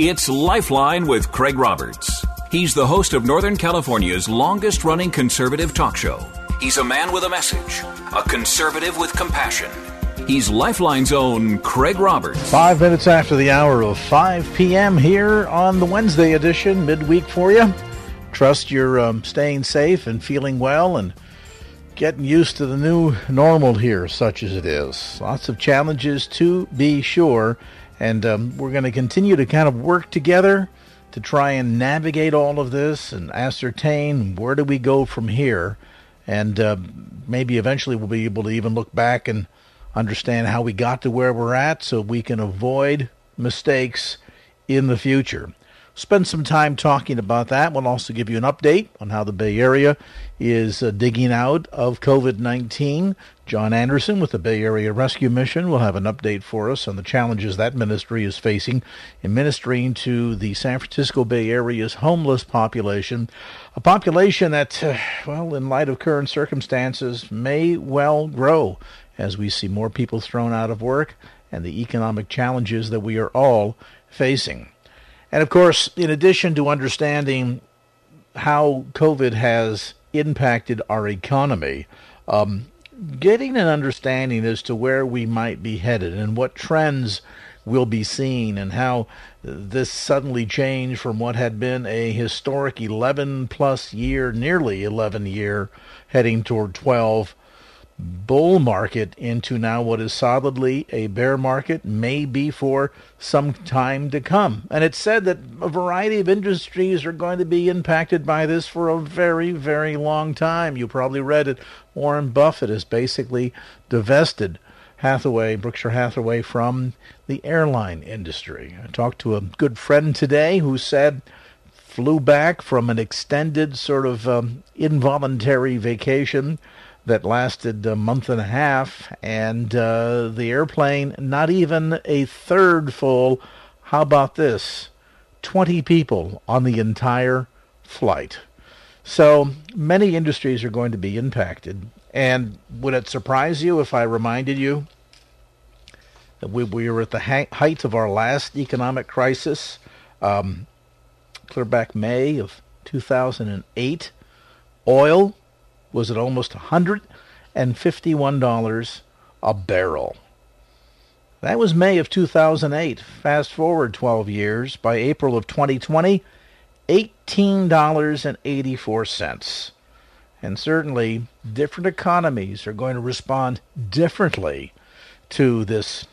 It's Lifeline with Craig Roberts. He's the host of Northern California's longest running conservative talk show. He's a man with a message, a conservative with compassion. He's Lifeline's own Craig Roberts. Five minutes after the hour of 5 p.m. here on the Wednesday edition, midweek for you. Trust you're um, staying safe and feeling well and getting used to the new normal here, such as it is. Lots of challenges to be sure. And um, we're going to continue to kind of work together to try and navigate all of this and ascertain where do we go from here. And uh, maybe eventually we'll be able to even look back and understand how we got to where we're at so we can avoid mistakes in the future spend some time talking about that. We'll also give you an update on how the Bay Area is uh, digging out of COVID 19. John Anderson with the Bay Area Rescue Mission will have an update for us on the challenges that ministry is facing in ministering to the San Francisco Bay Area's homeless population, a population that, uh, well, in light of current circumstances, may well grow as we see more people thrown out of work and the economic challenges that we are all facing. And of course, in addition to understanding how COVID has impacted our economy, um, getting an understanding as to where we might be headed and what trends we'll be seeing and how this suddenly changed from what had been a historic 11 plus year, nearly 11 year, heading toward 12 bull market into now what is solidly a bear market, may be for some time to come. And it's said that a variety of industries are going to be impacted by this for a very, very long time. You probably read it. Warren Buffett has basically divested Hathaway, Berkshire Hathaway, from the airline industry. I talked to a good friend today who said flew back from an extended sort of um, involuntary vacation that lasted a month and a half, and uh, the airplane not even a third full. How about this? 20 people on the entire flight. So many industries are going to be impacted. And would it surprise you if I reminded you that we, we were at the ha- height of our last economic crisis, um, clear back May of 2008? Oil was at almost $151 a barrel. That was May of 2008. Fast forward 12 years, by April of 2020, $18.84. And certainly, different economies are going to respond differently to this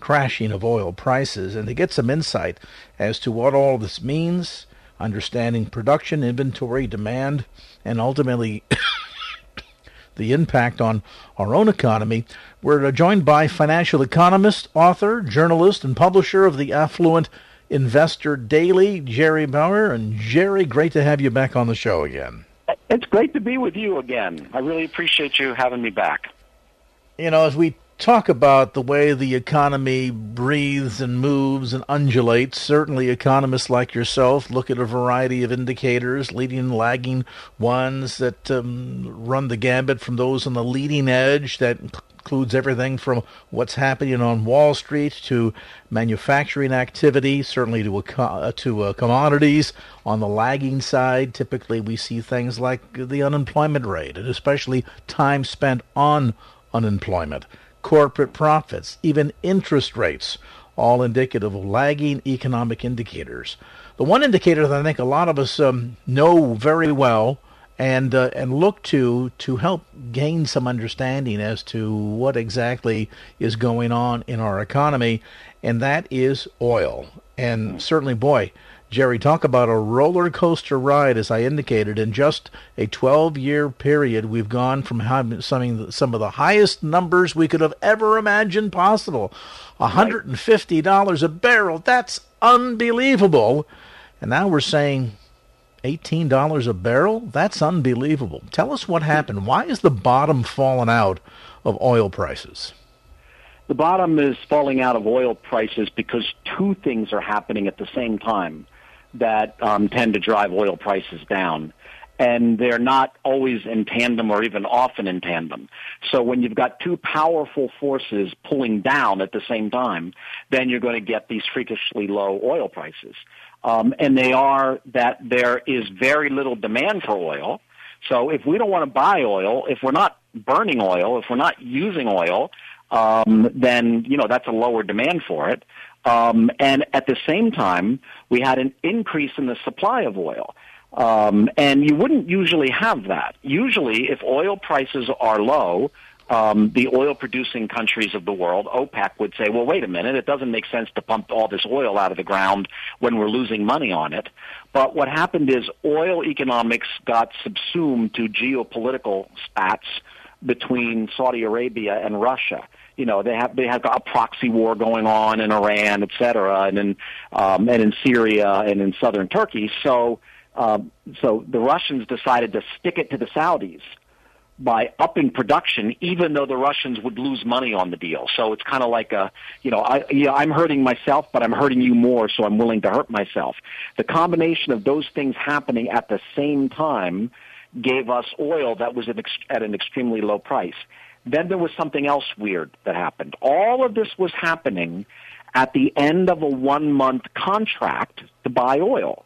crashing of oil prices. And to get some insight as to what all this means, understanding production, inventory, demand, and ultimately the impact on our own economy. We're joined by financial economist, author, journalist, and publisher of the Affluent Investor Daily, Jerry Bowyer. And Jerry, great to have you back on the show again. It's great to be with you again. I really appreciate you having me back. You know, as we talk about the way the economy breathes and moves and undulates. Certainly, economists like yourself look at a variety of indicators, leading and lagging ones that um, run the gambit from those on the leading edge that includes everything from what's happening on Wall Street to manufacturing activity, certainly to uh, to uh, commodities. On the lagging side, typically we see things like the unemployment rate, and especially time spent on unemployment corporate profits, even interest rates, all indicative of lagging economic indicators. The one indicator that I think a lot of us um, know very well and uh, and look to to help gain some understanding as to what exactly is going on in our economy, and that is oil. And certainly, boy, Jerry, talk about a roller coaster ride, as I indicated. In just a 12 year period, we've gone from having some, some of the highest numbers we could have ever imagined possible $150 a barrel. That's unbelievable. And now we're saying $18 a barrel? That's unbelievable. Tell us what happened. Why is the bottom falling out of oil prices? The bottom is falling out of oil prices because two things are happening at the same time that um, tend to drive oil prices down. And they're not always in tandem or even often in tandem. So when you've got two powerful forces pulling down at the same time, then you're going to get these freakishly low oil prices. Um, and they are that there is very little demand for oil. So if we don't want to buy oil, if we're not burning oil, if we're not using oil, um, then you know that's a lower demand for it. Um, and at the same time, we had an increase in the supply of oil. Um, and you wouldn't usually have that. Usually, if oil prices are low, um, the oil producing countries of the world, OPEC, would say, well, wait a minute, it doesn't make sense to pump all this oil out of the ground when we're losing money on it. But what happened is oil economics got subsumed to geopolitical spats between Saudi Arabia and Russia you know they have they have a proxy war going on in Iran, et cetera, and in um, and in Syria and in southern Turkey. So um, so the Russians decided to stick it to the Saudis by upping production, even though the Russians would lose money on the deal. So it's kind of like a, you know, I, yeah, I'm hurting myself, but I'm hurting you more, so I'm willing to hurt myself. The combination of those things happening at the same time gave us oil that was at an extremely low price. Then there was something else weird that happened. All of this was happening at the end of a one month contract to buy oil.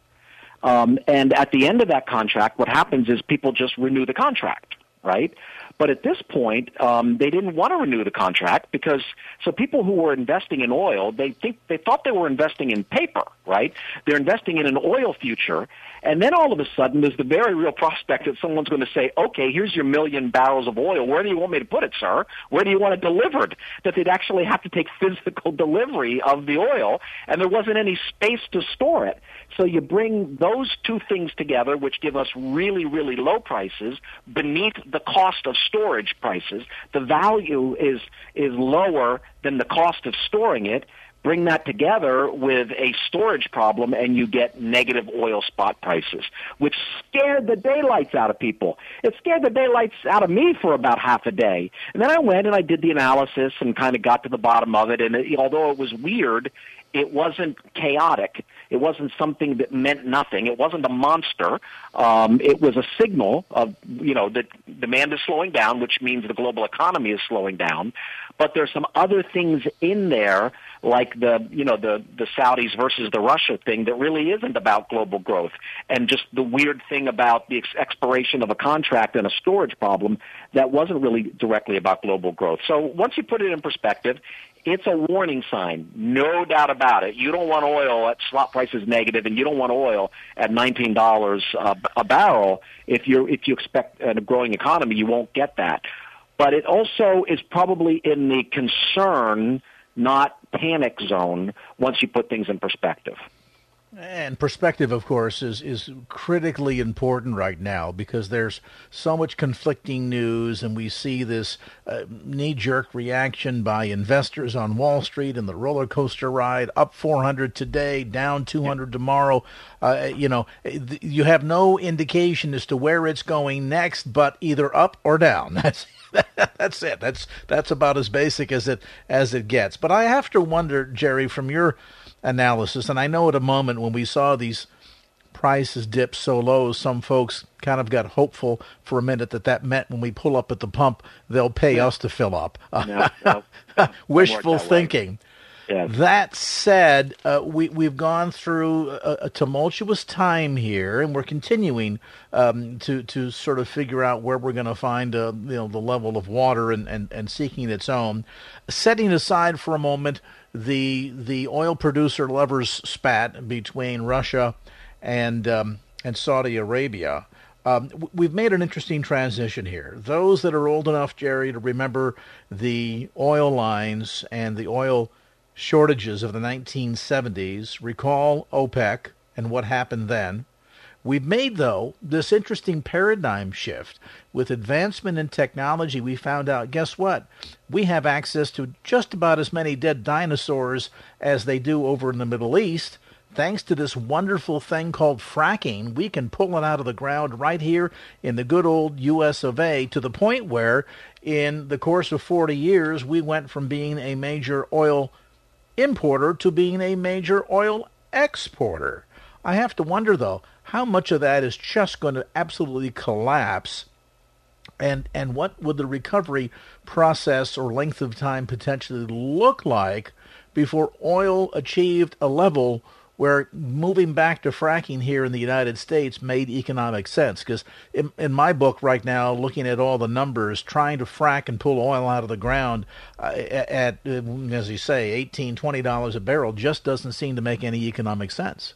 Um, and at the end of that contract, what happens is people just renew the contract, right? But at this point, um, they didn't want to renew the contract because so people who were investing in oil, they think they thought they were investing in paper, right? They're investing in an oil future, and then all of a sudden, there's the very real prospect that someone's going to say, okay, here's your million barrels of oil. Where do you want me to put it, sir? Where do you want it delivered? That they'd actually have to take physical delivery of the oil, and there wasn't any space to store it. So you bring those two things together, which give us really, really low prices beneath the cost of storage prices. The value is, is lower than the cost of storing it Bring that together with a storage problem and you get negative oil spot prices, which scared the daylights out of people. It scared the daylights out of me for about half a day. And then I went and I did the analysis and kind of got to the bottom of it. And it, although it was weird, it wasn't chaotic. It wasn't something that meant nothing. It wasn't a monster. Um, it was a signal of, you know, that demand is slowing down, which means the global economy is slowing down. But there's some other things in there, like the, you know, the, the Saudis versus the Russia thing that really isn't about global growth. And just the weird thing about the ex- expiration of a contract and a storage problem that wasn't really directly about global growth. So once you put it in perspective, it's a warning sign, no doubt about it. You don't want oil at slot prices negative, and you don't want oil at nineteen dollars a barrel. If you if you expect a growing economy, you won't get that. But it also is probably in the concern, not panic zone, once you put things in perspective. And perspective, of course, is, is critically important right now because there's so much conflicting news, and we see this uh, knee jerk reaction by investors on Wall Street and the roller coaster ride up 400 today, down 200 tomorrow. Uh, you know, you have no indication as to where it's going next, but either up or down. That's that's it. That's that's about as basic as it as it gets. But I have to wonder, Jerry, from your analysis. And I know at a moment when we saw these prices dip so low, some folks kind of got hopeful for a minute that that meant when we pull up at the pump, they'll pay us to fill up. No, no, Wishful thinking. That said, uh, we we've gone through a, a, tumultuous time here, and we're continuing um, to to sort of figure out where we're going to find uh, you know the level of water and, and, and seeking its own. Setting aside for a moment the the oil producer lovers spat between Russia and um, and Saudi Arabia. Um, we've made an interesting transition here. Those that are old enough, Jerry, to remember the oil lines and the oil shortages of the 1970s recall OPEC and what happened then. We've made, though, this interesting paradigm shift. With advancement in technology, we found out guess what? We have access to just about as many dead dinosaurs as they do over in the Middle East. Thanks to this wonderful thing called fracking, we can pull it out of the ground right here in the good old US of A to the point where, in the course of 40 years, we went from being a major oil importer to being a major oil exporter. I have to wonder, though, how much of that is just going to absolutely collapse and and what would the recovery process or length of time potentially look like before oil achieved a level where moving back to fracking here in the United States made economic sense because in, in, my book right now looking at all the numbers trying to frack and pull oil out of the ground uh, at, at as you say 18 20 dollars a barrel just doesn't seem to make any economic sense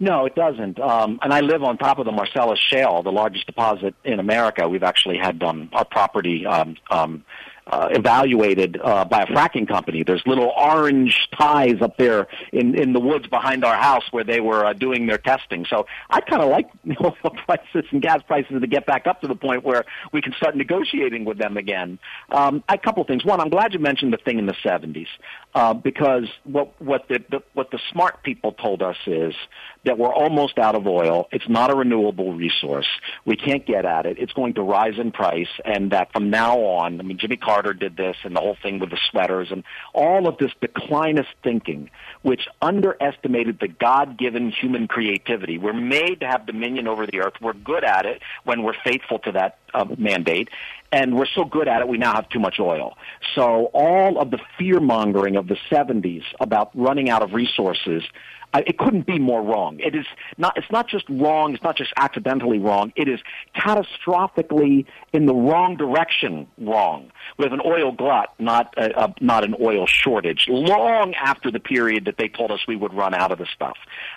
no, it doesn't. Um, and I live on top of the Marcellus Shale, the largest deposit in America. We've actually had um, our property um, um, uh, evaluated uh, by a fracking company. There's little orange ties up there in in the woods behind our house where they were uh, doing their testing. So I kind of like oil prices and gas prices to get back up to the point where we can start negotiating with them again. Um, a couple things. One, I'm glad you mentioned the thing in the 70s uh, because what what the, the what the smart people told us is that we're almost out of oil. It's not a renewable resource. We can't get at it. It's going to rise in price, and that from now on, I mean, Jimmy Carter did this, and the whole thing with the sweaters, and all of this declinist thinking, which underestimated the God-given human creativity. We're made to have dominion over the earth. We're good at it when we're faithful to that uh, mandate, and we're so good at it we now have too much oil. So all of the fear mongering of the 70s about running out of resources it couldn't be more wrong. It is not. It's not just wrong. It's not just accidentally wrong. It is catastrophically in the wrong direction wrong. With an oil glut, not a, a, not an oil shortage. Long after the period that they told us we would run out of the stuff.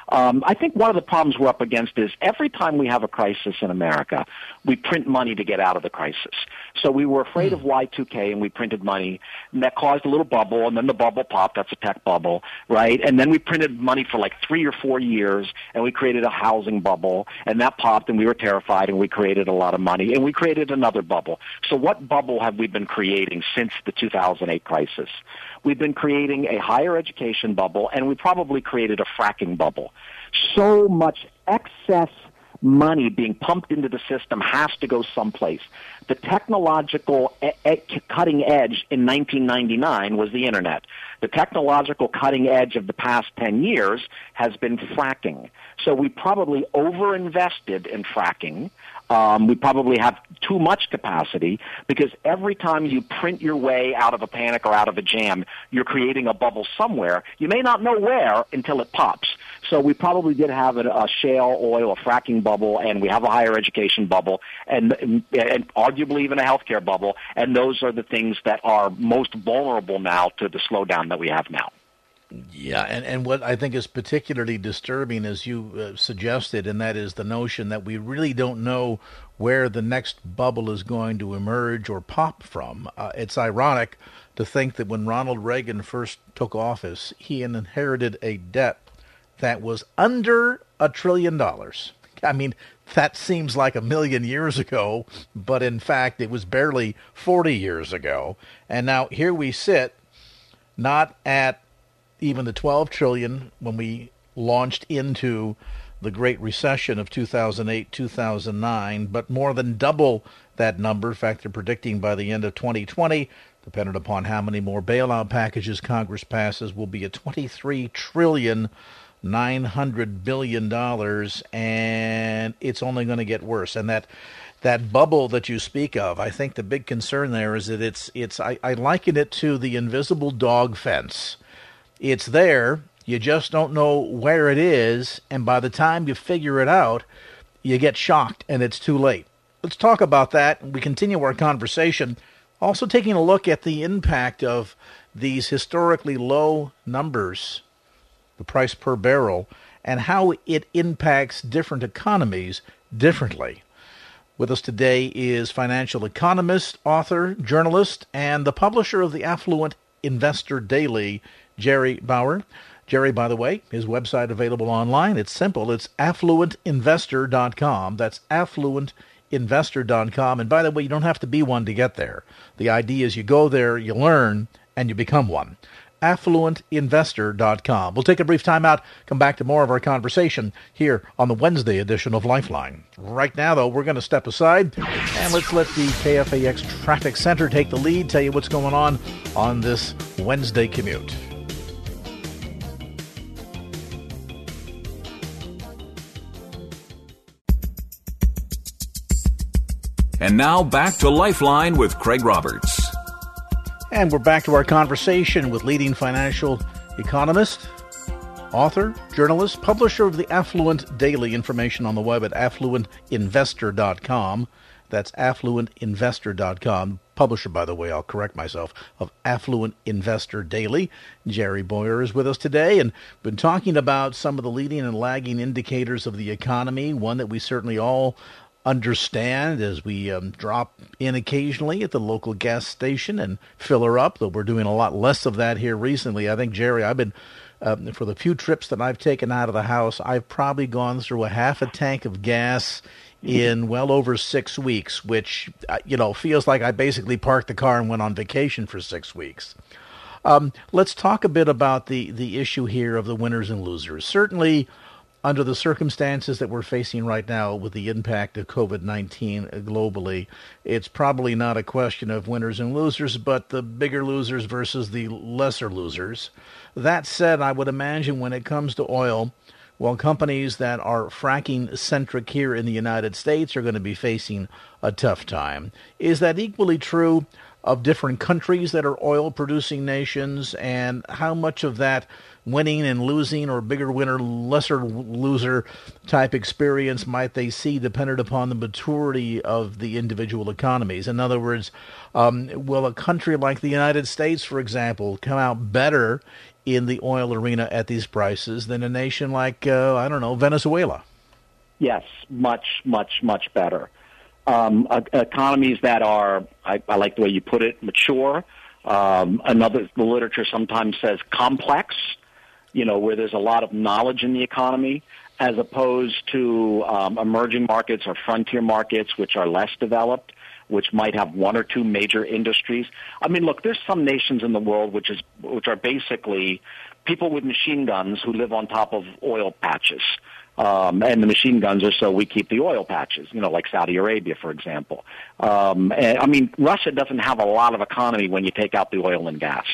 Um, I think one of the problems we're up against is every time we have a crisis in America, we print money to get out of the crisis. So we were afraid of hmm. Y2K and we printed money, and that caused a little bubble, and then the bubble popped. That's a tech bubble, right? And then we printed money for like three or four years, and we created a housing bubble, and that popped, and we were terrified, and we created a lot of money, and we created another bubble. So what bubble have we been creating since the 2008 crisis? We've been creating a higher education bubble, and we probably created a fracking bubble. So much excess money being pumped into the system has to go someplace. The technological e- e- cutting edge in 1999 was the internet. The technological cutting edge of the past 10 years has been fracking. So we probably overinvested in fracking um, we probably have too much capacity because every time you print your way out of a panic or out of a jam, you're creating a bubble somewhere. You may not know where until it pops. So we probably did have a, a shale oil, a fracking bubble, and we have a higher education bubble, and, and arguably even a healthcare bubble. And those are the things that are most vulnerable now to the slowdown that we have now. Yeah, and, and what I think is particularly disturbing, as you uh, suggested, and that is the notion that we really don't know where the next bubble is going to emerge or pop from. Uh, it's ironic to think that when Ronald Reagan first took office, he inherited a debt that was under a trillion dollars. I mean, that seems like a million years ago, but in fact, it was barely 40 years ago. And now here we sit, not at even the 12 trillion when we launched into the Great Recession of 2008 2009, but more than double that number. In fact, they're predicting by the end of 2020, dependent upon how many more bailout packages Congress passes, will be a 23 trillion trillion 900 billion dollars and it's only going to get worse. And that that bubble that you speak of i think the big concern there is that it's it's i, I liken it to the invisible dog fence. It's there you just don't know where it is and by the time you figure it out you get shocked and it's too late. Let's talk about that. We continue our conversation. Also taking a look at the impact of these historically low numbers the price per barrel, and how it impacts different economies differently. With us today is financial economist, author, journalist, and the publisher of the Affluent Investor Daily, Jerry Bowyer. Jerry, by the way, his website available online. It's simple. It's affluentinvestor.com. That's affluentinvestor.com. And by the way, you don't have to be one to get there. The idea is you go there, you learn, and you become one affluentinvestor.com. We'll take a brief time out, come back to more of our conversation here on the Wednesday edition of Lifeline. Right now, though, we're going to step aside and let's let the KFAX Traffic Center take the lead, tell you what's going on on this Wednesday commute. And now back to Lifeline with Craig Roberts. And we're back to our conversation with leading financial economist, author, journalist, publisher of the Affluent Daily information on the web at affluentinvestor.com. That's affluentinvestor.com. Publisher, by the way, I'll correct myself, of Affluent Investor Daily. Jerry Bowyer is with us today and been talking about some of the leading and lagging indicators of the economy, one that we certainly all understand as we um, drop in occasionally at the local gas station and fill her up, though we're doing a lot less of that here recently. I think, Jerry, I've been, um, for the few trips that I've taken out of the house, I've probably gone through a half a tank of gas in well over six weeks, which, uh, you know, feels like I basically parked the car and went on vacation for six weeks. Um, let's talk a bit about the, the issue here of the winners and losers. Certainly, under the circumstances that we're facing right now with the impact of COVID 19 globally, it's probably not a question of winners and losers, but the bigger losers versus the lesser losers. That said, I would imagine when it comes to oil, well, companies that are fracking centric here in the United States are going to be facing a tough time. Is that equally true of different countries that are oil producing nations, and how much of that winning and losing or bigger winner, lesser loser type experience might they see dependent upon the maturity of the individual economies? In other words, um, will a country like the United States, for example, come out better in the oil arena at these prices than a nation like, uh, I don't know, Venezuela? Yes, much, much, much better. Um, economies that are, I, I like the way you put it, mature. Um, another, the literature sometimes says complex you know, where there's a lot of knowledge in the economy, as opposed to um, emerging markets or frontier markets, which are less developed, which might have one or two major industries. I mean, look, there's some nations in the world which is which are basically people with machine guns who live on top of oil patches. Um, and the machine guns are so we keep the oil patches, you know, like Saudi Arabia, for example. Um, and, I mean, Russia doesn't have a lot of economy when you take out the oil and gas.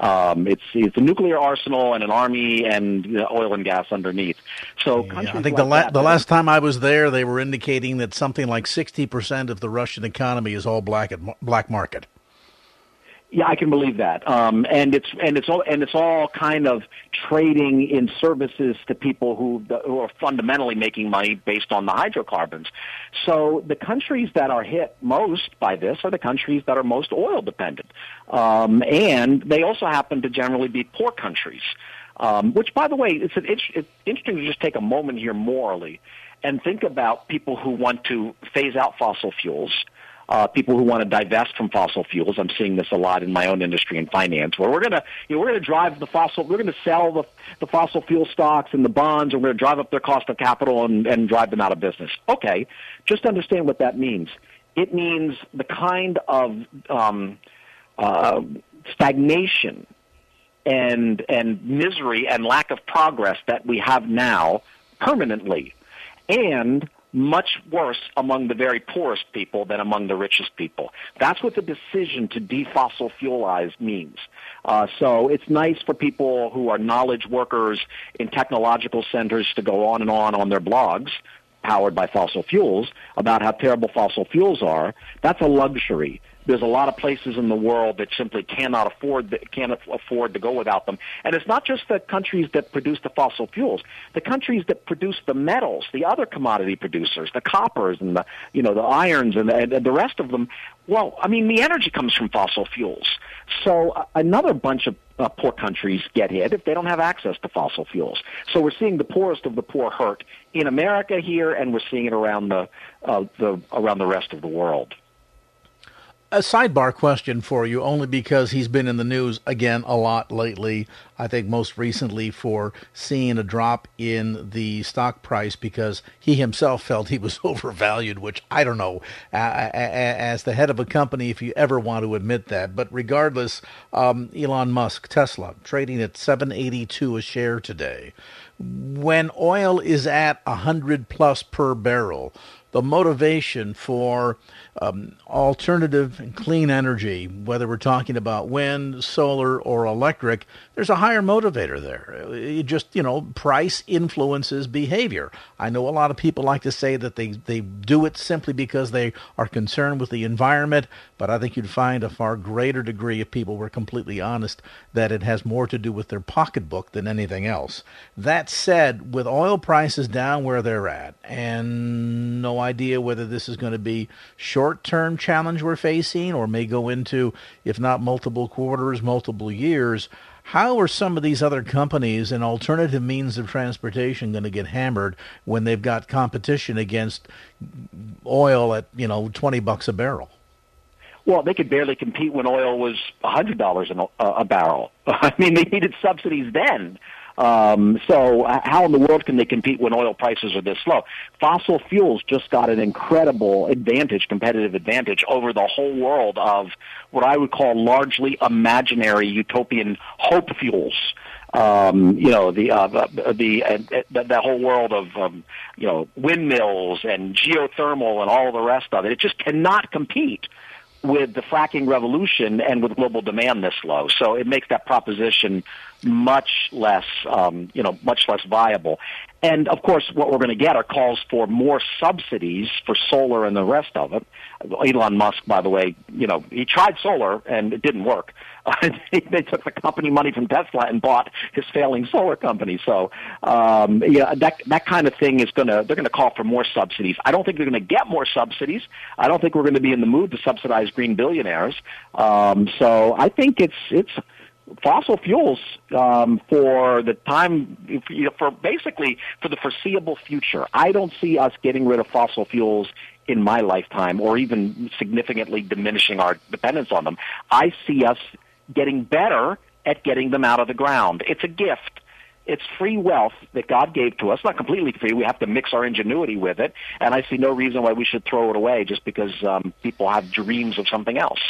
Um, it's it's a nuclear arsenal and an army and you know, oil and gas underneath. So yeah, I think like the la- that, the last time I was there, they were indicating that something like sixty percent of the Russian economy is all black at, black market. Yeah, I can believe that. Um, and it's and it's all and it's all kind of trading in services to people who who are fundamentally making money based on the hydrocarbons. So the countries that are hit most by this are the countries that are most oil dependent, um, and they also happen to generally be poor countries. Um, which, by the way, it's, an, it's, it's interesting to just take a moment here morally and think about people who want to phase out fossil fuels uh, people who want to divest from fossil fuels. I'm seeing this a lot in my own industry and finance, where we're going to, you know, we're going to drive the fossil, we're going to sell the, the fossil fuel stocks and the bonds, and we're going to drive up their cost of capital and, and drive them out of business. Okay, just understand what that means. It means the kind of um, uh, stagnation and and misery and lack of progress that we have now permanently, and much worse among the very poorest people than among the richest people. That's what the decision to defossil fuelize means. Uh, so it's nice for people who are knowledge workers in technological centers to go on and on on their blogs powered by fossil fuels about how terrible fossil fuels are. That's a luxury there's a lot of places in the world that simply cannot afford can't afford to go without them. And it's not just the countries that produce the fossil fuels, the countries that produce the metals, the other commodity producers, the coppers and the you know the irons and the, and the rest of them. Well, I mean the energy comes from fossil fuels. So uh, another bunch of uh, poor countries get hit if they don't have access to fossil fuels. So we're seeing the poorest of the poor hurt in America here, and we're seeing it around the uh, the around the rest of the world. A sidebar question for you, only because he's been in the news again a lot lately. I think most recently for seeing a drop in the stock price because he himself felt he was overvalued, which I don't know. as the head of a company, if you ever want to admit that, but regardless, um, Elon Musk, Tesla, trading at 782 a share today. When oil is at 100 plus per barrel, the motivation for um, alternative and clean energy, whether we're talking about wind, solar, or electric, there's a higher motivator there. It just, you know, price influences behavior. I know a lot of people like to say that they, they do it simply because they are concerned with the environment, but I think you'd find a far greater degree if people were completely honest that it has more to do with their pocketbook than anything else. That said, with oil prices down where they're at, and no idea whether this is going to be short term challenge we're facing or may go into, if not multiple quarters, multiple years. How are some of these other companies and alternative means of transportation going to get hammered when they've got competition against oil at, you know, 20 bucks a barrel? Well, they could barely compete when oil was $100 a, uh, a barrel. I mean, they needed subsidies then. Um, so how in the world can they compete when oil prices are this low? Fossil fuels just got an incredible advantage, competitive advantage over the whole world of what I would call largely imaginary utopian hope fuels. Um, you know the uh, the the, uh, the the whole world of um, you know windmills and geothermal and all the rest of it. It just cannot compete with the fracking revolution and with global demand this low. So it makes that proposition much less, um, you know, much less viable. And of course, what we're going to get are calls for more subsidies for solar and the rest of it. Elon Musk, by the way, you know, he tried solar and it didn't work. they took the company money from Tesla and bought his failing solar company. So, um, yeah, that that kind of thing is going to they're going to call for more subsidies. I don't think they're going to get more subsidies. I don't think we're going to be in the mood to subsidize green billionaires. Um, so, I think it's it's fossil fuels um, for the time for basically for the foreseeable future. I don't see us getting rid of fossil fuels in my lifetime or even significantly diminishing our dependence on them. I see us getting better at getting them out of the ground. It's a gift. It's free wealth that God gave to us. Not completely free. We have to mix our ingenuity with it. And I see no reason why we should throw it away just because um, people have dreams of something else.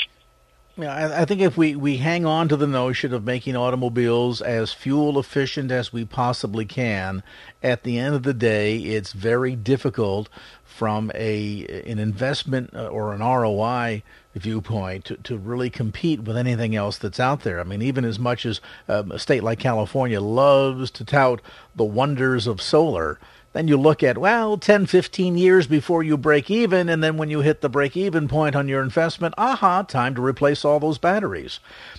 Yeah, I think if we, we hang on to the notion of making automobiles as fuel efficient as we possibly can, at the end of the day, it's very difficult from a an investment uh, or an ROI viewpoint to, to really compete with anything else that's out there. I mean, even as much as um, a state like California loves to tout the wonders of solar, then you look at, well, 10, 15 years before you break even, and then when you hit the break even point on your investment, aha, time to replace all those batteries.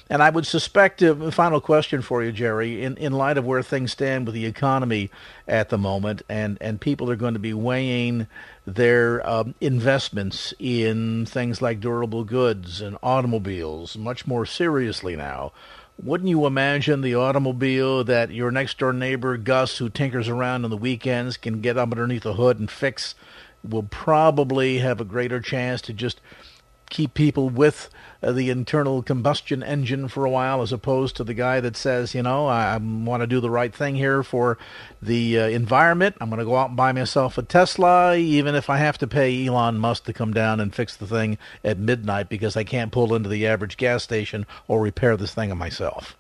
And I would suspect, uh, final question for you, Jerry, in, in light of where things stand with the economy at the moment, and, and people are going to be weighing their um, investments in things like durable goods and automobiles much more seriously now wouldn't you imagine the automobile that your next door neighbor Gus, who tinkers around on the weekends, can get up underneath the hood and fix, will probably have a greater chance to just keep people with uh, the internal combustion engine for a while, as opposed to the guy that says, you know, I, I want to do the right thing here for the uh, environment. I'm going to go out and buy myself a Tesla, even if I have to pay Elon Musk to come down and fix the thing at midnight because I can't pull into the average gas station or repair this thing myself.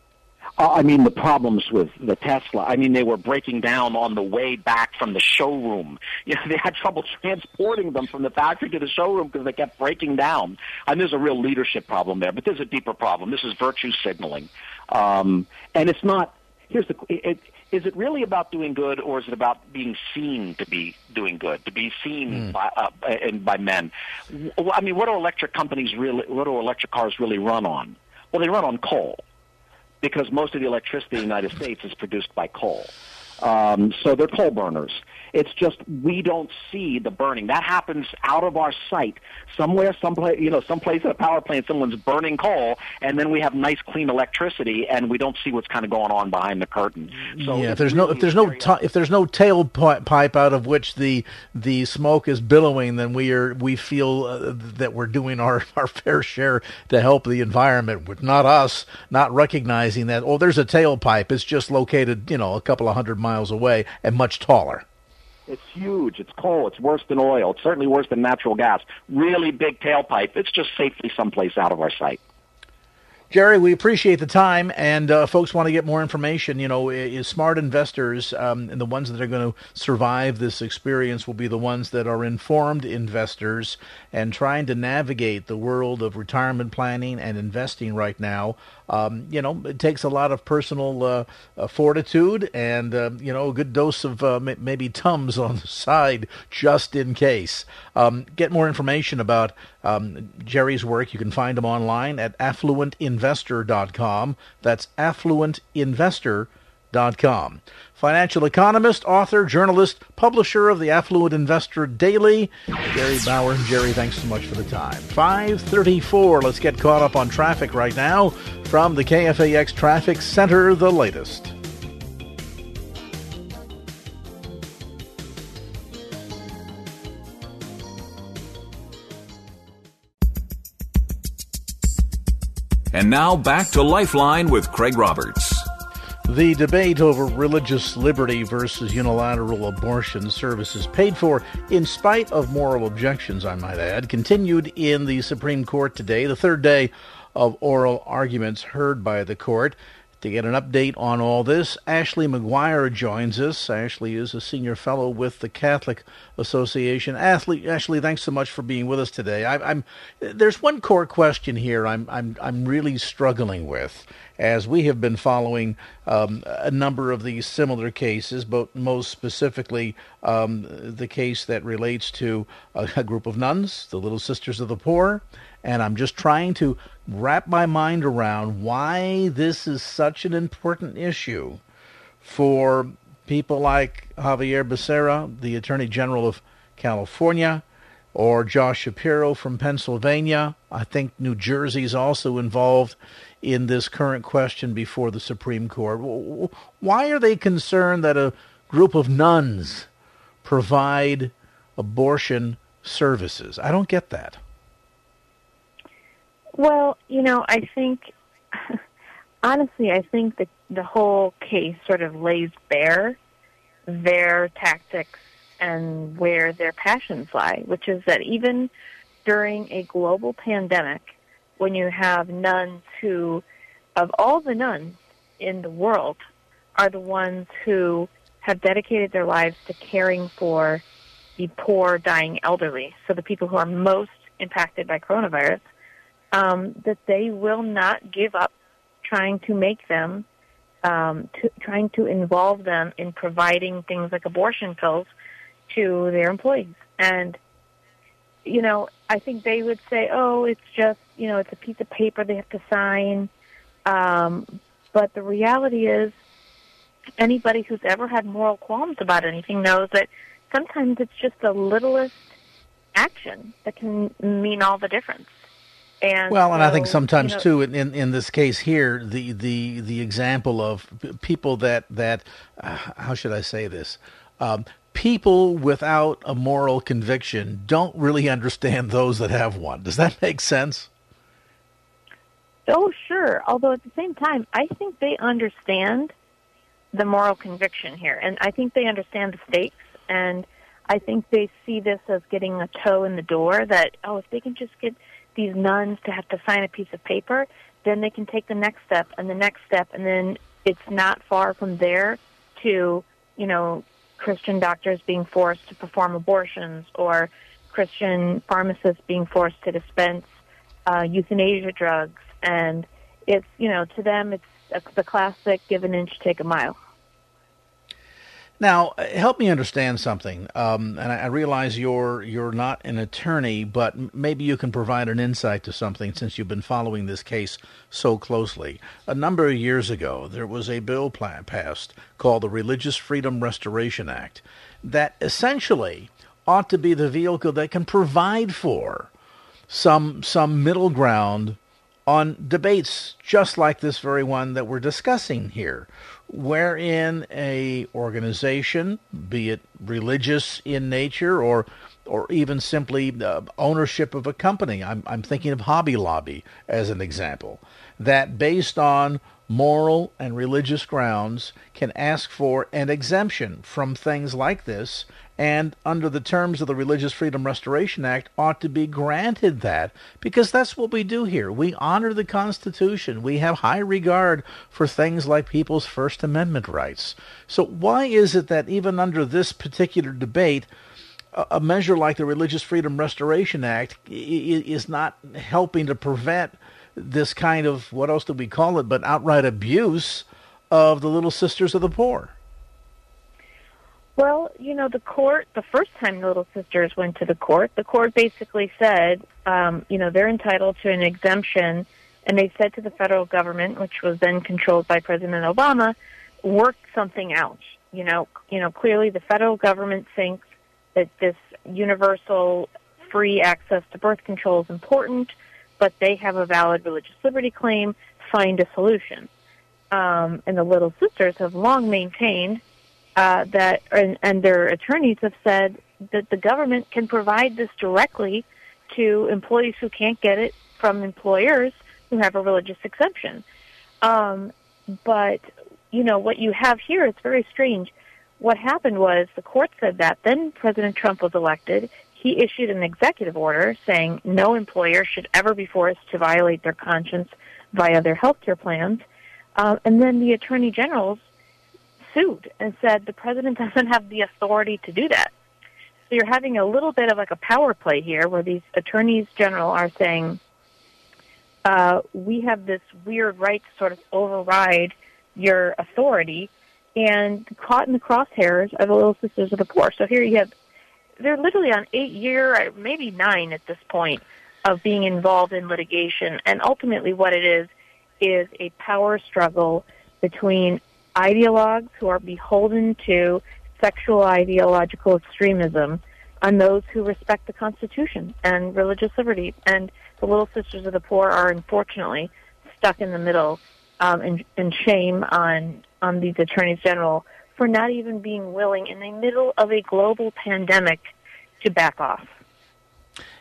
Uh, I mean, the problems with the Tesla. I mean, they were breaking down on the way back from the showroom. You know, they had trouble transporting them from the factory to the showroom because they kept breaking down. And there's a real leadership problem there, but there's a deeper problem. This is virtue signaling, um, and it's not. Here's the. It, is it really about doing good, or is it about being seen to be doing good, to be seen mm. by uh, and by men? I mean, what do electric companies really? What do electric cars really run on? Well, they run on coal because most of the electricity in the United States is produced by coal. Um, so they're coal burners. It's just we don't see the burning. That happens out of our sight. Somewhere, someplace, you know, someplace at a power plant, someone's burning coal, and then we have nice, clean electricity, and we don't see what's kind of going on behind the curtain. So yeah, if there's no if there's no ta- if there's no tailpipe out of which the the smoke is billowing, then we are we feel uh, that we're doing our our fair share to help the environment. With not us not recognizing that oh, there's a tailpipe. It's just located, you know, a couple of hundred miles away and much taller. It's huge. It's coal. It's worse than oil. It's certainly worse than natural gas. Really big tailpipe. It's just safely someplace out of our sight. Jerry, we appreciate the time, and uh, folks want to get more information. You know, is smart investors um, and the ones that are going to survive this experience will be the ones that are informed investors and trying to navigate the world of retirement planning and investing right now. Um, you know, it takes a lot of personal uh, uh, fortitude and uh, you know a good dose of uh, maybe tums on the side just in case. Um, get more information about um, Jerry's work. You can find him online at affluentinvestor.com. That's affluentinvestor.com financial economist, author, journalist, publisher of the Affluent Investor Daily. Jerry Bowyer. Jerry, thanks so much for the time. 534. Let's get caught up on traffic right now from the KFAX Traffic Center, the latest. And now back to Lifeline with Craig Roberts. The debate over religious liberty versus unilateral abortion services paid for in spite of moral objections, I might add, continued in the Supreme Court today, the third day of oral arguments heard by the court. To get an update on all this, Ashley McGuire joins us. Ashley is a senior fellow with the Catholic Association. Ashley, Ashley, thanks so much for being with us today. I, am there's one core question here I'm I'm I'm really struggling with, as we have been following um, a number of these similar cases, but most specifically um, the case that relates to a, a, group of nuns, the Little Sisters of the Poor. And I'm just trying to wrap my mind around why this is such an important issue for people like Xavier Becerra, the Attorney General of California, or Josh Shapiro from Pennsylvania. I think New Jersey's also involved in this current question before the Supreme Court. Why are they concerned that a group of nuns provide abortion services? I don't get that. Well, you know, I think, honestly, I think that the whole case sort of lays bare their tactics and where their passions lie, which is that even during a global pandemic, when you have nuns who, of all the nuns in the world, are the ones who have dedicated their lives to caring for the poor, dying elderly, so the people who are most impacted by coronavirus, um, that they will not give up trying to make them, um, to, trying to involve them in providing things like abortion pills to their employees. And you know, I think they would say, "Oh, it's just you know, it's a piece of paper they have to sign." Um, but the reality is, anybody who's ever had moral qualms about anything knows that sometimes it's just the littlest action that can mean all the difference. And well, so, and I think sometimes you know, too, in, in this case here, the the the example of people that that uh, how should I say this? Um, people without a moral conviction don't really understand those that have one. Does that make sense? Oh, sure. Although at the same time, I think they understand the moral conviction here, and I think they understand the stakes, and I think they see this as getting a toe in the door. That oh, if they can just get these nuns to have to sign a piece of paper, then they can take the next step and the next step, and then it's not far from there to you know Christian doctors being forced to perform abortions or Christian pharmacists being forced to dispense uh, euthanasia drugs. And it's, you know, to them, it's the classic give an inch, take a mile. Now, help me understand something. Um, and I, I, realize you're you're not an attorney, but maybe you can provide an insight to something since you've been following this case so closely. A number of years ago, there was a bill passed called the Religious Freedom Restoration Act that essentially ought to be the vehicle that can provide for some some middle ground on debates just like this very one that we're discussing here wherein a organization, be it religious in nature or or even simply uh, ownership of a company. I'm, I'm thinking of Hobby Lobby as an example, that based on moral and religious grounds can ask for an exemption from things like this and under the terms of the Religious Freedom Restoration Act ought to be granted that because that's what we do here. We honor the Constitution. We have high regard for things like people's First Amendment rights. So why is it that even under this particular debate, a measure like the Religious Freedom Restoration Act is not helping to prevent this kind of what else do we call it but outright abuse of the little sisters of the poor? Well, you know, the court, the first time the Little Sisters went to the court, the court basically said, um, you know, they're entitled to an exemption. And they said to the federal government, which was then controlled by President Obama, work something out. You know, you know, clearly the federal government thinks that this universal free access to birth control is important, but they have a valid religious liberty claim. Find a solution. Um, and the Little Sisters have long maintained uh, that and, and their attorneys have said that the government can provide this directly to employees who can't get it from employers who have a religious exemption. Um, but you know what you have here is very strange. What happened was the court said that. Then President Trump was elected. He issued an executive order saying no employer should ever be forced to violate their conscience via their health care plans. Uh, and then the attorney generals sued and said the president doesn't have the authority to do that. So you're having a little bit of like a power play here where these attorneys general are saying, uh, we have this weird right to sort of override your authority and caught in the crosshairs of the Little Sisters of the Poor. So here you have, they're literally on eight year, maybe nine at this point, of being involved in litigation. And ultimately what it is, is a power struggle between ideologues who are beholden to sexual ideological extremism on those who respect the Constitution and religious liberty. And the Little Sisters of the Poor are unfortunately stuck in the middle um, and, shame on on these attorneys general for not even being willing in the middle of a global pandemic to back off.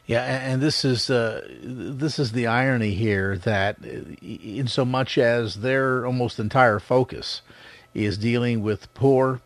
Yeah, and this is uh, this is the irony here that, in so much as their almost entire focus is dealing with poor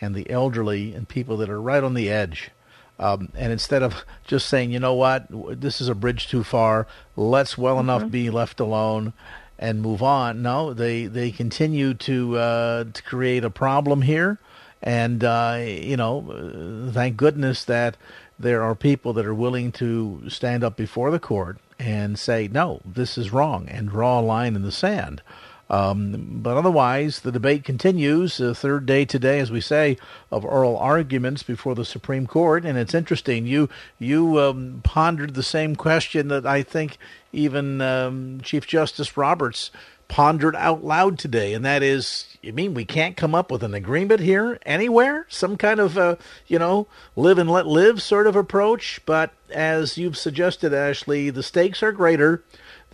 and the elderly and people that are right on the edge. Um, and instead of just saying, you know what, this is a bridge too far, let's well mm-hmm. enough be left alone and move on. No, they they continue to uh, to create a problem here, and uh, you know, thank goodness that there are people that are willing to stand up before the court and say, no, this is wrong, and draw a line in the sand. Um, but otherwise, the debate continues. The third day today, as we say, of oral arguments before the Supreme Court, and it's interesting. You you um, pondered the same question that I think even um, Chief Justice Roberts pondered out loud today, and that is, you mean we can't come up with an agreement here anywhere? Some kind of, uh, you know, live and let live sort of approach? But as you've suggested, Ashley, the stakes are greater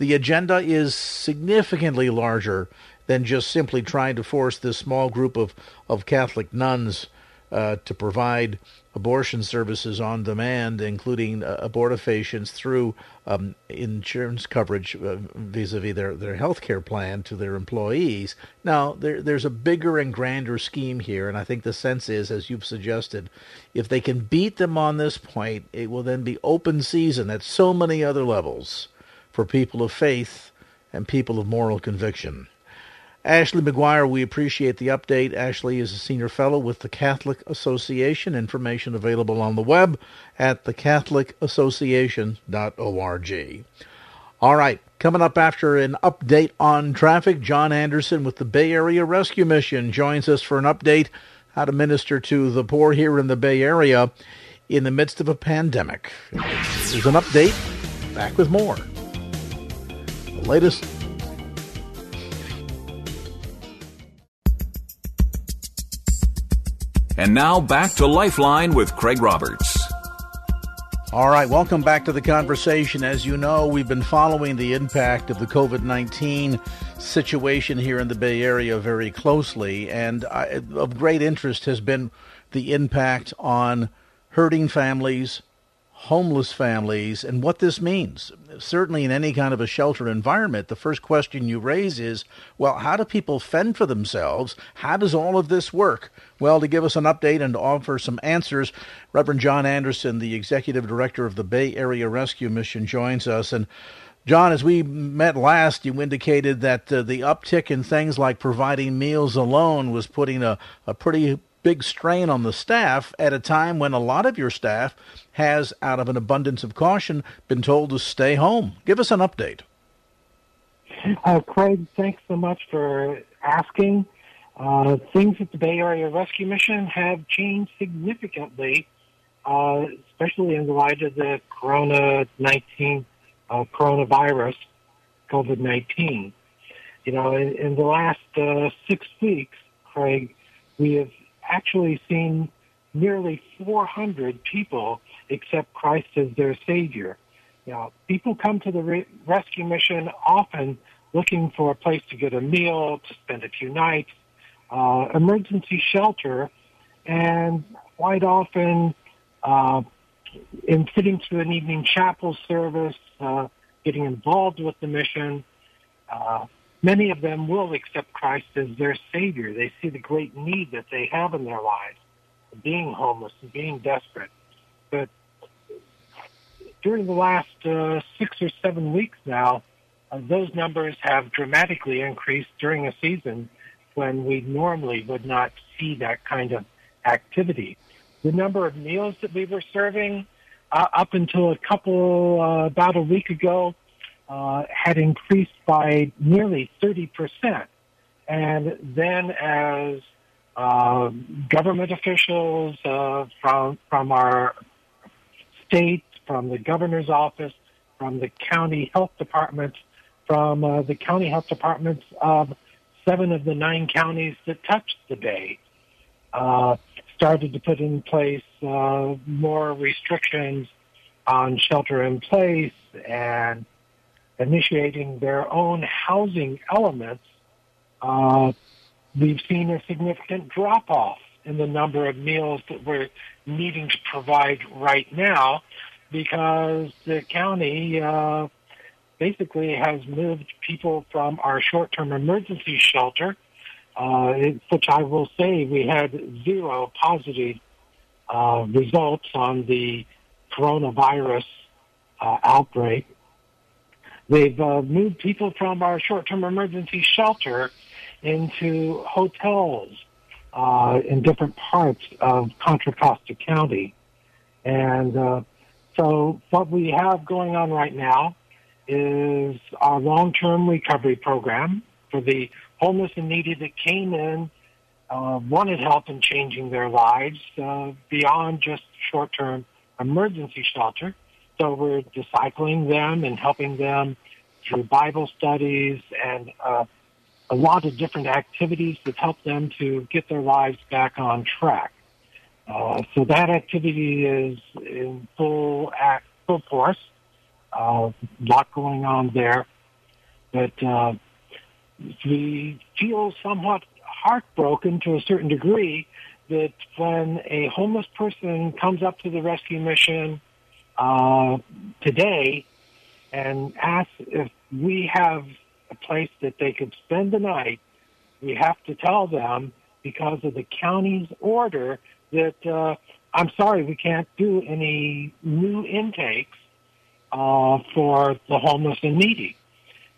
the agenda is significantly larger than just simply trying to force this small group of, of Catholic nuns uh, to provide abortion services on demand, including uh, abortifacients through um, insurance coverage uh, vis-a-vis their, their health care plan to their employees. Now, there, there's a bigger and grander scheme here, and I think the sense is, as you've suggested, if they can beat them on this point, it will then be open season at so many other levels for people of faith and people of moral conviction. Ashley McGuire, we appreciate the update. Ashley is a senior fellow with the Catholic Association. Information available on the web at thecatholicassociation.org. All right, coming up after an update on traffic, John Anderson with the Bay Area Rescue Mission joins us for an update how to minister to the poor here in the Bay Area in the midst of a pandemic. There's an update. Back with more. Latest And now back to Lifeline with Craig Roberts. All right, welcome back to the conversation. As you know, we've been following the impact of the COVID 19 situation here in the Bay Area very closely, and I, of great interest has been the impact on hurting families, homeless families, and what this means. Certainly, in any kind of a shelter environment, the first question you raise is well, how do people fend for themselves? How does all of this work? Well, to give us an update and to offer some answers, Reverend John Anderson, the executive director of the Bay Area Rescue Mission, joins us. And John, as we met last, you indicated that uh, the uptick in things like providing meals alone was putting a, a pretty big strain on the staff at a time when a lot of your staff has, out of an abundance of caution, been told to stay home. Give us an update. Uh, Craig, thanks so much for asking. Uh, things at the Bay Area Rescue Mission have changed significantly, uh, especially in the light of the Corona 19 uh, coronavirus, COVID 19. You know, in, in the last uh, six weeks, Craig, we have actually seen nearly 400 people accept Christ as their Savior. You know, people come to the re- rescue mission often looking for a place to get a meal, to spend a few nights, uh, emergency shelter, and quite often uh, in sitting through an evening chapel service, uh, getting involved with the mission, uh, many of them will accept Christ as their Savior. They see the great need that they have in their lives, being homeless and being desperate. But during the last uh, six or seven weeks now, uh, those numbers have dramatically increased during a season when we normally would not see that kind of activity. The number of meals that we were serving uh, up until a couple, uh, about a week ago, uh, had increased by nearly 30%. And then as uh, government officials uh, from, from our state, from the governor's office, from the county health department, from uh, the county health departments of seven of the nine counties that touched the bay, uh, started to put in place more restrictions on shelter in place and initiating their own housing elements, uh, we've seen a significant drop off in the number of meals that we're needing to provide right now because the county uh, basically has moved people from our short-term emergency shelter, uh, which I will say we had zero positive uh, results on the coronavirus uh, outbreak They've uh, moved people from our short-term emergency shelter into hotels uh, in different parts of Contra Costa County. And uh, so what we have going on right now is our long-term recovery program for the homeless and needy that came in, uh, wanted help in changing their lives uh, beyond just short-term emergency shelter. So we're discipling them and helping them through Bible studies and uh, a lot of different activities that help them to get their lives back on track. Uh, so that activity is in full act, full force. A uh, lot going on there, but uh, we feel somewhat heartbroken to a certain degree that when a homeless person comes up to the rescue mission uh, today and ask if we have a place that they could spend the night, we have to tell them because of the county's order that uh, I'm sorry, we can't do any new intakes uh, for the homeless and needy.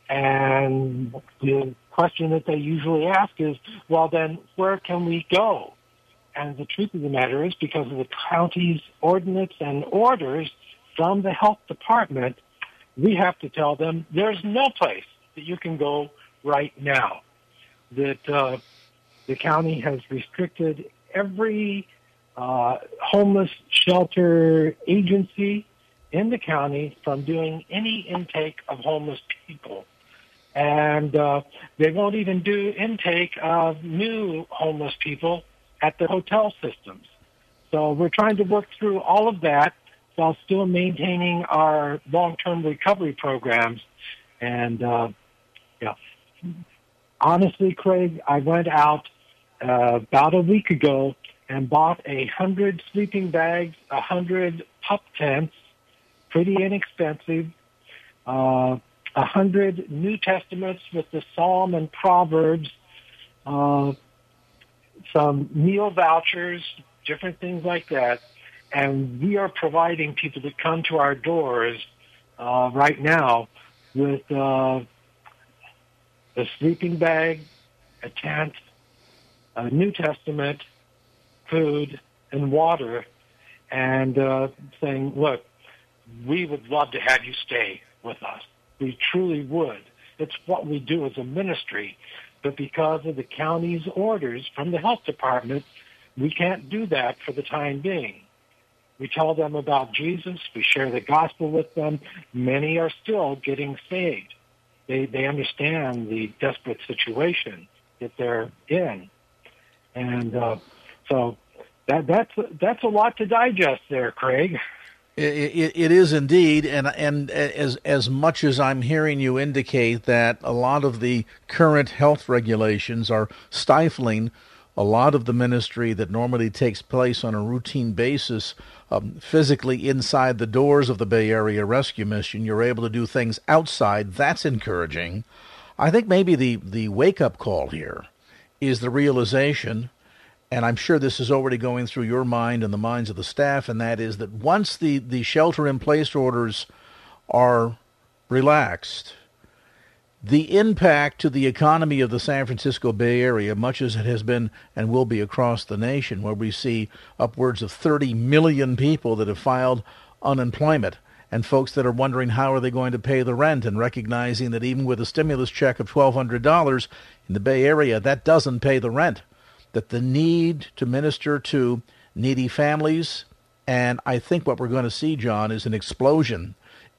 And the question that they usually ask is, well, then where can we go? And the truth of the matter is because of the county's ordinance and orders, from the health department, we have to tell them there's no place that you can go right now. That uh, the county has restricted every uh, homeless shelter agency in the county from doing any intake of homeless people. And uh, they won't even do intake of new homeless people at the hotel systems. So we're trying to work through all of that while still maintaining our long-term recovery programs. And uh, yeah, honestly, Craig, I went out uh, about a week ago and bought a hundred sleeping bags, a hundred pup tents, pretty inexpensive, uh, a hundred New Testaments with the Psalm and Proverbs, uh, some meal vouchers, different things like that. And we are providing people that come to our doors uh, right now with uh, a sleeping bag, a tent, a New Testament, food, and water, and uh, saying, look, we would love to have you stay with us. We truly would. It's what we do as a ministry. But because of the county's orders from the health department, we can't do that for the time being. We tell them about Jesus. We share the gospel with them. Many are still getting saved. They, they understand the desperate situation that they're in. And uh, so that, that's, that's a lot to digest there, Craig. It, it, it is indeed, and and as as much as I'm hearing you indicate that a lot of the current health regulations are stifling a lot of the ministry that normally takes place on a routine basis um, physically inside the doors of the Bay Area Rescue Mission. You're able to do things outside. That's encouraging. I think maybe the the wake up call here is the realization and I'm sure this is already going through your mind and the minds of the staff, and that is that once the, the shelter in place orders are relaxed, the impact to the economy of the San Francisco Bay Area, much as it has been and will be across the nation, where we see upwards of 30 million people that have filed unemployment and folks that are wondering how are they going to pay the rent and recognizing that even with a stimulus check of $1,200 in the Bay Area, that doesn't pay the rent that the need to minister to needy families, and I think what we're going to see, John, is an explosion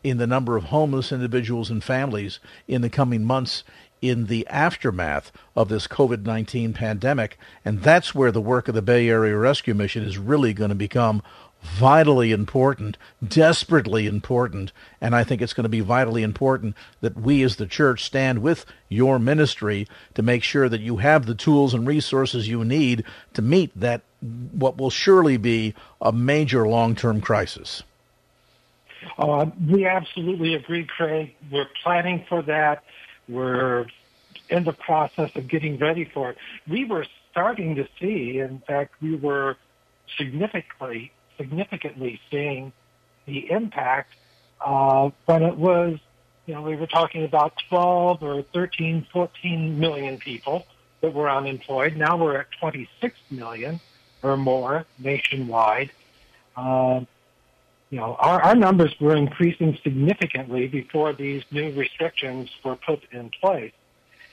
in the number of homeless individuals and families in the coming months in the aftermath of this COVID 19 pandemic. And that's where the work of the Bay Area Rescue Mission is really going to become vitally important, desperately important, and I think it's going to be vitally important that we as the church stand with your ministry to make sure that you have the tools and resources you need to meet that what will surely be a major long-term crisis. Uh, we absolutely agree, Craig. We're planning for that. We're in the process of getting ready for it. We were starting to see, in fact, we were significantly significantly seeing the impact uh, when it was, you know, we were talking about 12 or 13, 14 million people that were unemployed. Now we're at 26 million or more nationwide. Uh, you know, our, our numbers were increasing significantly before these new restrictions were put in place.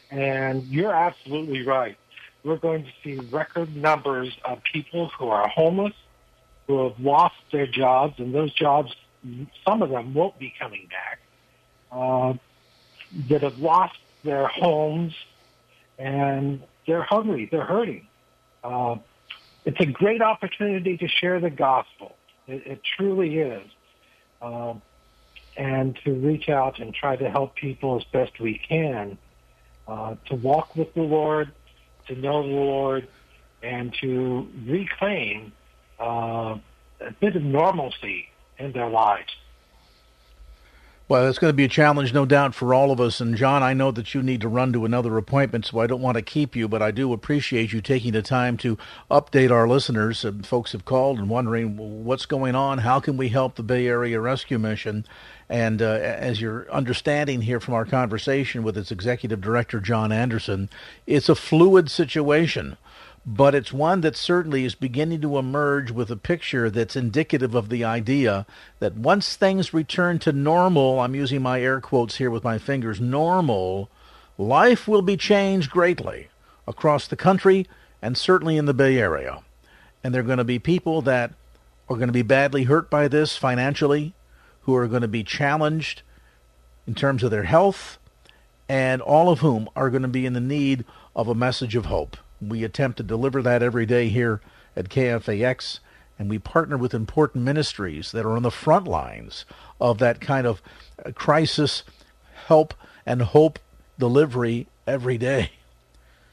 And you're absolutely right. We're going to see record numbers of people who are homeless, who have lost their jobs, and those jobs, some of them won't be coming back, uh, that have lost their homes, and they're hungry, they're hurting. Uh, it's a great opportunity to share the gospel. It, it truly is. Uh, and to reach out and try to help people as best we can uh, to walk with the Lord, to know the Lord, and to reclaim uh, a bit of normalcy in their lives. Well, it's going to be a challenge, no doubt, for all of us. And John, I know that you need to run to another appointment, so I don't want to keep you, but I do appreciate you taking the time to update our listeners. And folks have called and wondering what's going on. How can we help the Bay Area Rescue Mission? And uh, as you're understanding here from our conversation with its executive director, John Anderson, it's a fluid situation but it's one that certainly is beginning to emerge with a picture that's indicative of the idea that once things return to normal, I'm using my air quotes here with my fingers, normal, life will be changed greatly across the country and certainly in the Bay Area. And there are going to be people that are going to be badly hurt by this financially, who are going to be challenged in terms of their health, and all of whom are going to be in the need of a message of hope. We attempt to deliver that every day here at KFAX, and we partner with important ministries that are on the front lines of that kind of uh, crisis help and hope delivery every day.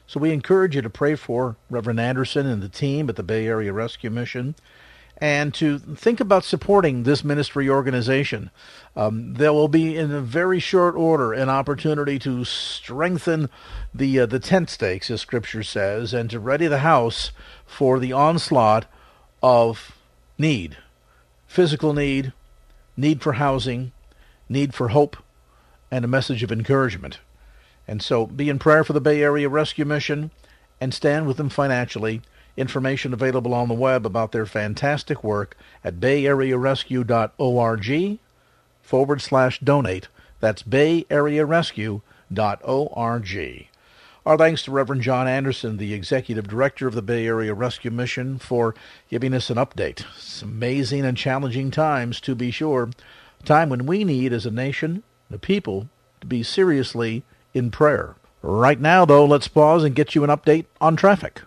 So we encourage you to pray for Reverend Anderson and the team at the Bay Area Rescue Mission and to think about supporting this ministry organization. Um, there will be, in a very short order, an opportunity to strengthen the uh, the tent stakes, as Scripture says, and to ready the house for the onslaught of need, physical need, need for housing, need for hope, and a message of encouragement. And so, be in prayer for the Bay Area Rescue Mission, and stand with them financially Information available on the web about their fantastic work at bayarearescue.org forward slash donate. That's bayarearescue.org. Our thanks to Reverend John Anderson, the Executive Director of the Bay Area Rescue Mission, for giving us an update. It's amazing and challenging times, to be sure. A time when we need, as a nation, the people, to be seriously in prayer. Right now, though, let's pause and get you an update on traffic.